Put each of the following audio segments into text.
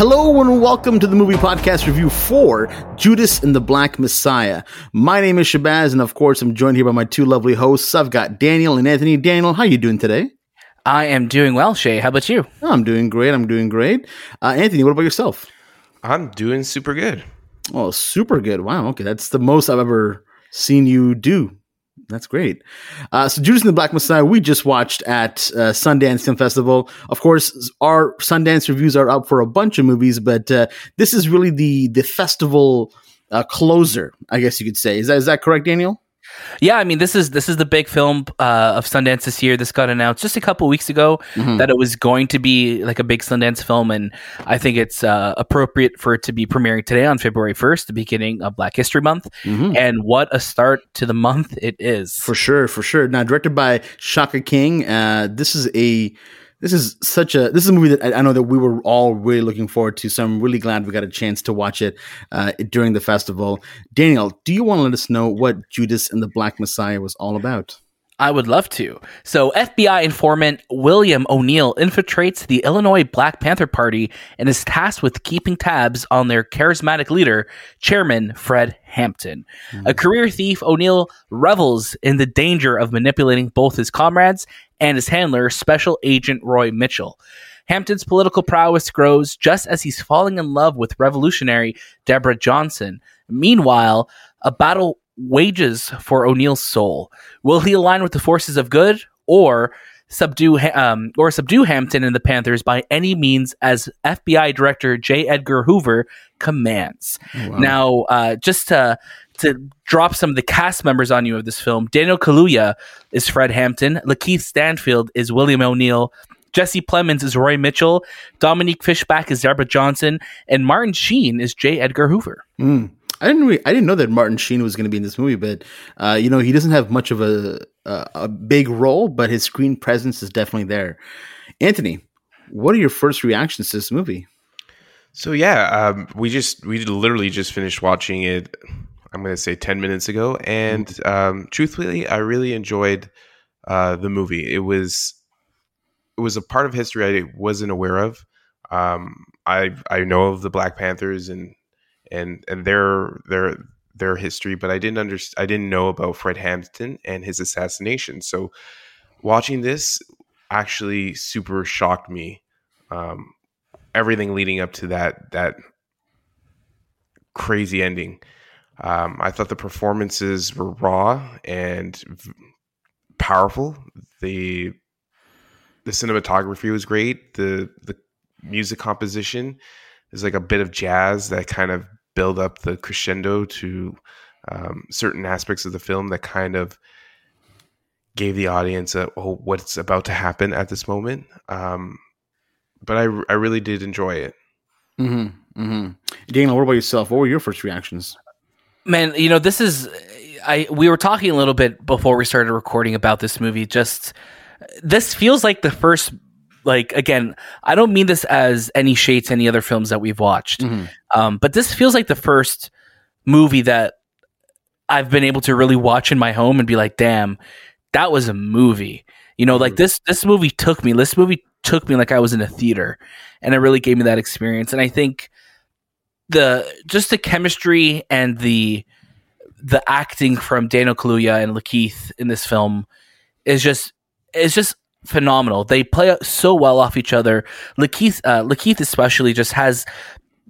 Hello and welcome to the movie podcast review for Judas and the Black Messiah. My name is Shahbaz, and of course, I'm joined here by my two lovely hosts. I've got Daniel and Anthony. Daniel, how are you doing today? I am doing well, Shay. How about you? Oh, I'm doing great. I'm doing great. Uh, Anthony, what about yourself? I'm doing super good. Oh, super good. Wow. Okay, that's the most I've ever seen you do. That's great. Uh, so, Judas and the Black Messiah, we just watched at uh, Sundance Film Festival. Of course, our Sundance reviews are up for a bunch of movies, but uh, this is really the the festival uh, closer, I guess you could say. Is that is that correct, Daniel? Yeah, I mean this is this is the big film uh, of Sundance this year. This got announced just a couple weeks ago mm-hmm. that it was going to be like a big Sundance film, and I think it's uh, appropriate for it to be premiering today on February first, the beginning of Black History Month. Mm-hmm. And what a start to the month it is! For sure, for sure. Now directed by Shaka King. Uh, this is a this is such a this is a movie that I, know that we were all really looking forward to. So I'm really glad we got a chance to watch it uh, during the festival. Daniel, do you want to let us know what Judas and the Black Messiah was all about? I would love to. So, FBI informant William O'Neal infiltrates the Illinois Black Panther Party and is tasked with keeping tabs on their charismatic leader, Chairman Fred Hampton. Mm-hmm. A career thief, O'Neal revels in the danger of manipulating both his comrades and his handler, Special Agent Roy Mitchell. Hampton's political prowess grows just as he's falling in love with revolutionary Deborah Johnson. Meanwhile, a battle wages for O'Neal's soul. Will he align with the forces of good or subdue um, or subdue Hampton and the Panthers by any means as FBI Director J. Edgar Hoover commands? Oh, wow. Now, uh, just to to drop some of the cast members on you of this film, Daniel Kaluuya is Fred Hampton, Lakeith Stanfield is William O'Neal. Jesse Plemons is Roy Mitchell, Dominique Fishback is Deborah Johnson, and Martin Sheen is J. Edgar Hoover. Mm. I didn't I didn't know that Martin Sheen was going to be in this movie, but uh, you know he doesn't have much of a, a, a big role, but his screen presence is definitely there. Anthony, what are your first reactions to this movie? So yeah, um, we just we literally just finished watching it. I'm going to say ten minutes ago, and um, truthfully, I really enjoyed uh, the movie. It was it was a part of history I wasn't aware of. Um, I I know of the Black Panthers and and and their their their history, but I didn't understand. I didn't know about Fred Hampton and his assassination. So watching this actually super shocked me. Um, everything leading up to that that crazy ending. Um, I thought the performances were raw and v- powerful. the The cinematography was great. the The music composition is like a bit of jazz that kind of build up the crescendo to um, certain aspects of the film that kind of gave the audience a oh what's about to happen at this moment. Um, but I, I really did enjoy it. Mm-hmm, mm-hmm. daniel what about yourself? What were your first reactions? Man you know this is i we were talking a little bit before we started recording about this movie. Just this feels like the first like again, I don't mean this as any shade to any other films that we've watched, mm-hmm. um, but this feels like the first movie that I've been able to really watch in my home and be like, damn, that was a movie. You know, mm-hmm. like this this movie took me. This movie took me like I was in a theater, and it really gave me that experience. And I think the just the chemistry and the the acting from Daniel Kaluuya and Lakeith in this film is just is just phenomenal. They play so well off each other. Lakeith, uh, Lakeith especially just has.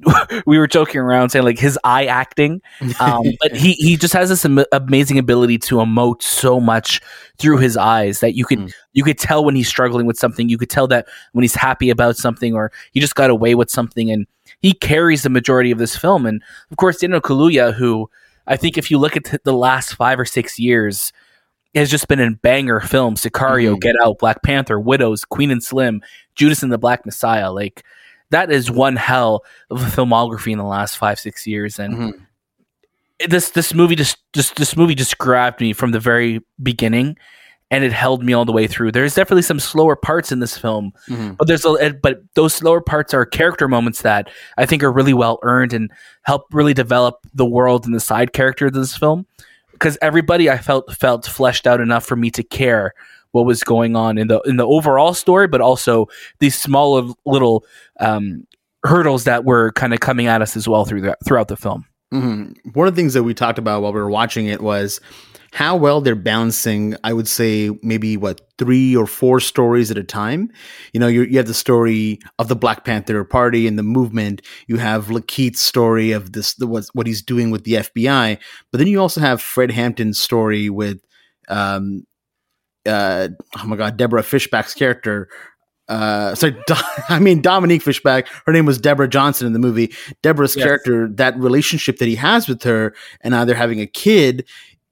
we were joking around saying like his eye acting, um, but he he just has this am- amazing ability to emote so much through his eyes that you could mm. you could tell when he's struggling with something. You could tell that when he's happy about something or he just got away with something, and he carries the majority of this film. And of course, Daniel Kaluuya, who I think if you look at the last five or six years, has just been in banger films Sicario, mm-hmm. Get Out, Black Panther, Widows, Queen and Slim, Judas and the Black Messiah. Like, that is one hell of a filmography in the last five, six years. And mm-hmm. this this movie just, just this movie just grabbed me from the very beginning and it held me all the way through. There's definitely some slower parts in this film, mm-hmm. but there's a but those slower parts are character moments that I think are really well earned and help really develop the world and the side character of this film because everybody I felt felt fleshed out enough for me to care what was going on in the in the overall story, but also these small little um, hurdles that were kind of coming at us as well through the, throughout the film. Mm-hmm. One of the things that we talked about while we were watching it was how well they're balancing, I would say, maybe what three or four stories at a time. You know, you, you have the story of the Black Panther Party and the movement. You have Lakeith's story of this, the, what, what he's doing with the FBI. But then you also have Fred Hampton's story with, um, uh, oh my God, Deborah Fishback's character. Uh, sorry, Do- I mean Dominique Fishback. Her name was Deborah Johnson in the movie. Deborah's yes. character, that relationship that he has with her, and now they're having a kid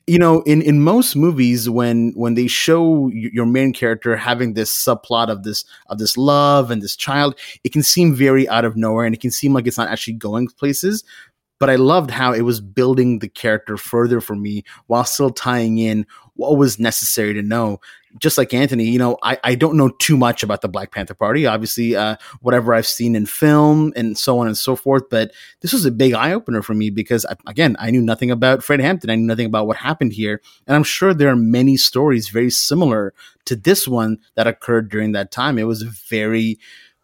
you know in in most movies when when they show your main character having this subplot of this of this love and this child it can seem very out of nowhere and it can seem like it's not actually going places but i loved how it was building the character further for me while still tying in what was necessary to know just like Anthony, you know, I, I don't know too much about the Black Panther Party. Obviously, uh, whatever I've seen in film and so on and so forth. But this was a big eye opener for me because, again, I knew nothing about Fred Hampton. I knew nothing about what happened here. And I'm sure there are many stories very similar to this one that occurred during that time. It was very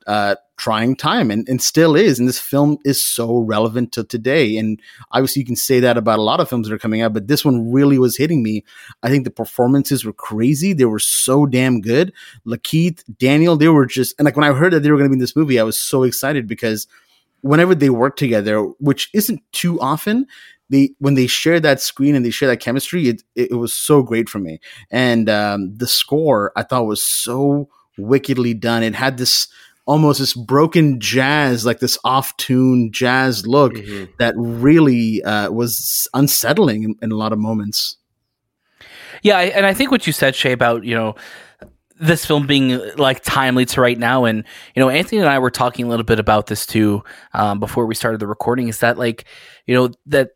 uh, trying time and, and still is. And this film is so relevant to today. And obviously, you can say that about a lot of films that are coming out, but this one really was hitting me. I think the performances were crazy. They were so damn good. Lakeith, Daniel, they were just, and like when I heard that they were going to be in this movie, I was so excited because whenever they work together, which isn't too often, they when they share that screen and they share that chemistry, it it, it was so great for me. And um, the score I thought was so wickedly done. It had this almost this broken jazz, like this off tune jazz look mm-hmm. that really uh, was unsettling in, in, a lot of moments. Yeah, and I think what you said, Shay, about you know this film being like timely to right now, and you know Anthony and I were talking a little bit about this too um, before we started the recording. Is that like you know that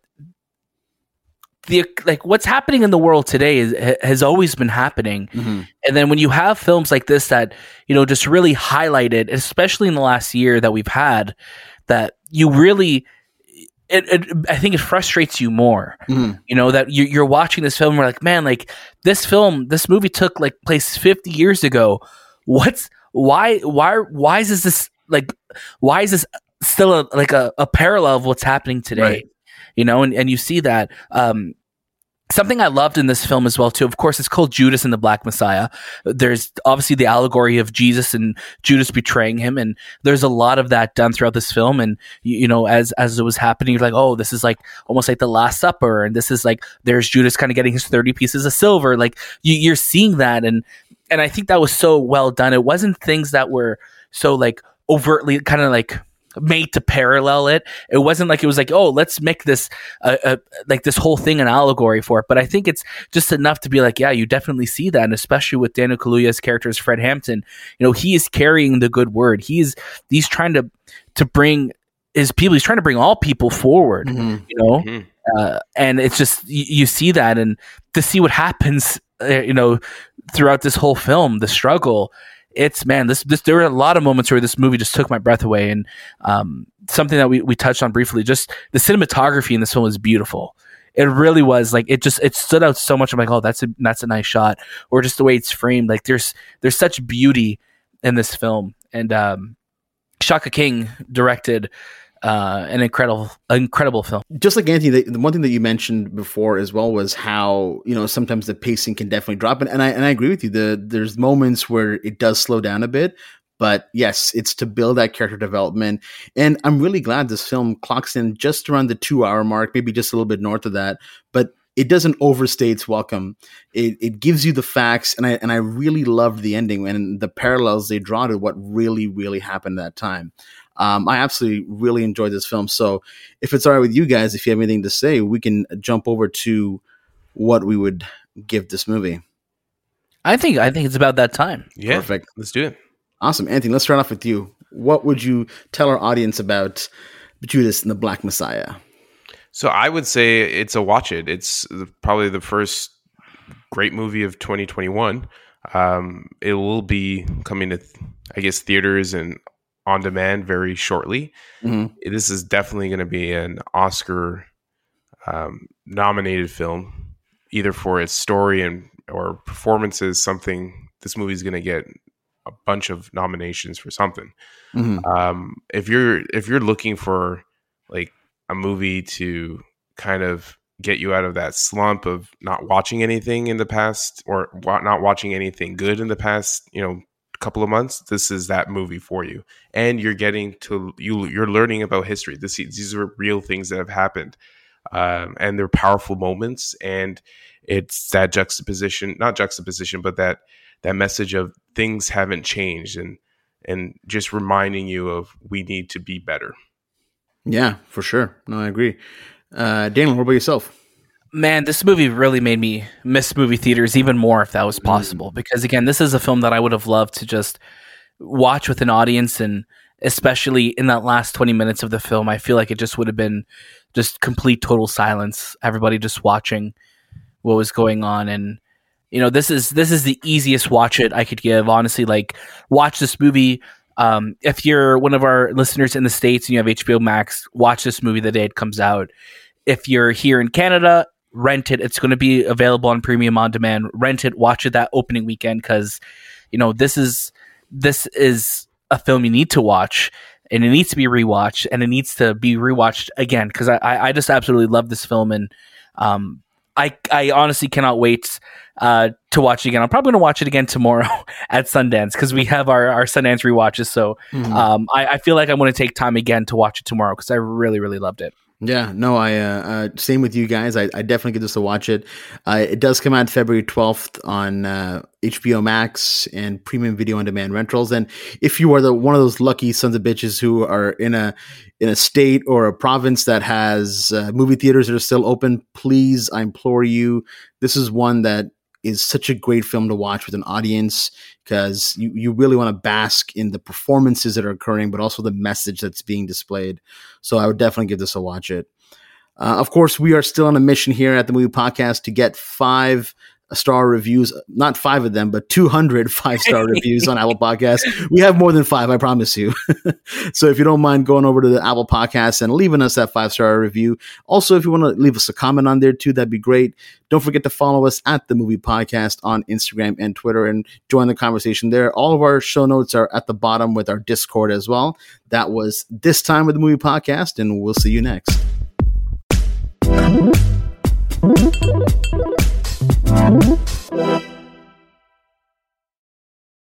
the like what's happening in the world today is, has always been happening. Mm-hmm. and then when you have films like this that you know just really highlight it especially in the last year that we've had that you really it, it i think it frustrates you more. Mm-hmm. you know that you, you're watching this film and we're like man like this film this movie took like place 50 years ago. What's why why why is this like why is this still a, like a, a parallel of what's happening today? Right you know, and, and you see that. Um, something I loved in this film as well too. Of course, it's called Judas and the Black Messiah. There's obviously the allegory of Jesus and Judas betraying him, and there's a lot of that done throughout this film. And you, you know, as as it was happening, you're like, oh, this is like almost like the Last Supper, and this is like there's Judas kind of getting his thirty pieces of silver. Like you, you're seeing that, and and I think that was so well done. It wasn't things that were so like overtly kind of like made to parallel it. It wasn't like it was like, oh, let's make this uh, uh, like this whole thing an allegory for it. But I think it's just enough to be like, yeah, you definitely see that, and especially with Daniel Kaluuya's character as Fred Hampton, you know, he is carrying the good word. He's he's trying to to bring his people. He's trying to bring all people forward. Mm-hmm. You know. Mm-hmm. Uh, and it's just you, you, see that, and to see what happens, uh, you know, throughout this whole film, the struggle, it's man, this this there were a lot of moments where this movie just took my breath away, and um, something that we we touched on briefly, just the cinematography in this film is beautiful. It really was like it just it stood out so much. I'm like, oh, that's a that's a nice shot, or just the way it's framed. Like there's there's such beauty in this film, and um, Shaka King directed uh, an incredible, incredible film. Just like Anthony, the, the, one thing that you mentioned before as well was how you know sometimes the pacing can definitely drop, and, and I and I agree with you. The there's moments where it does slow down a bit, but yes, it's to build that character development, and I'm really glad this film clocks in just around the two hour mark, maybe just a little bit north of that, but. It doesn't overstay its welcome. It, it gives you the facts, and I and I really loved the ending and the parallels they draw to what really really happened that time. Um, I absolutely really enjoyed this film. So if it's all right with you guys, if you have anything to say, we can jump over to what we would give this movie. I think I think it's about that time. Yeah, perfect. Let's do it. Awesome, Anthony. Let's start off with you. What would you tell our audience about Judas and the Black Messiah? So I would say it's a watch it. It's probably the first great movie of 2021. Um, it will be coming to, I guess, theaters and on demand very shortly. Mm-hmm. This is definitely going to be an Oscar um, nominated film, either for its story and or performances. Something this movie is going to get a bunch of nominations for something. Mhm. Um, if you're if you're looking for like a movie to kind of get you out of that slump of not watching anything in the past or wa- not watching anything good in the past, you know, couple of months, this is that movie for you. And you're getting to you you're learning about history. This these are real things that have happened. Um, and they're powerful moments and it's that juxtaposition, not juxtaposition, but that that message of things haven't changed and and just reminding you of we need to be better. Yeah, for sure. No, I agree. Uh, Daniel, what about yourself? Man, this movie really made me miss movie theaters even more if that was possible. Because again, this is a film that I would have loved to just watch with an audience, and especially in that last twenty minutes of the film, I feel like it just would have been just complete total silence. Everybody just watching what was going on, and you know, this is this is the easiest watch it I could give. Honestly, like watch this movie. Um, if you're one of our listeners in the states and you have HBO Max, watch this movie the day it comes out. If you're here in Canada, rent it. It's going to be available on premium on demand. Rent it, watch it that opening weekend because you know this is this is a film you need to watch and it needs to be rewatched and it needs to be rewatched again because I, I just absolutely love this film and um I I honestly cannot wait uh to watch it again. I'm probably going to watch it again tomorrow at Sundance because we have our our Sundance rewatches. So Mhm. um I, I feel like I'm going to take time again to watch it tomorrow because I really really loved it. Yeah, no, I uh, uh, same with you guys. I, I definitely get this to watch it. Uh, it does come out February twelfth on uh, HBO Max and premium video on demand rentals. And if you are the one of those lucky sons of bitches who are in a in a state or a province that has uh, movie theaters that are still open, please, I implore you, this is one that is such a great film to watch with an audience because you, you really want to bask in the performances that are occurring, but also the message that's being displayed. So I would definitely give this a watch it. Uh, of course, we are still on a mission here at the Movie Podcast to get five star reviews, not five of them, but 200 five star reviews on Apple Podcasts. We have more than five, I promise you. so if you don't mind going over to the Apple Podcast and leaving us that five star review. Also, if you want to leave us a comment on there too, that'd be great. Don't forget to follow us at the Movie Podcast on Instagram and Twitter and join the conversation there. All of our show notes are at the bottom with our Discord as well. That was this time with the Movie Podcast, and we'll see you next. Mm-hmm.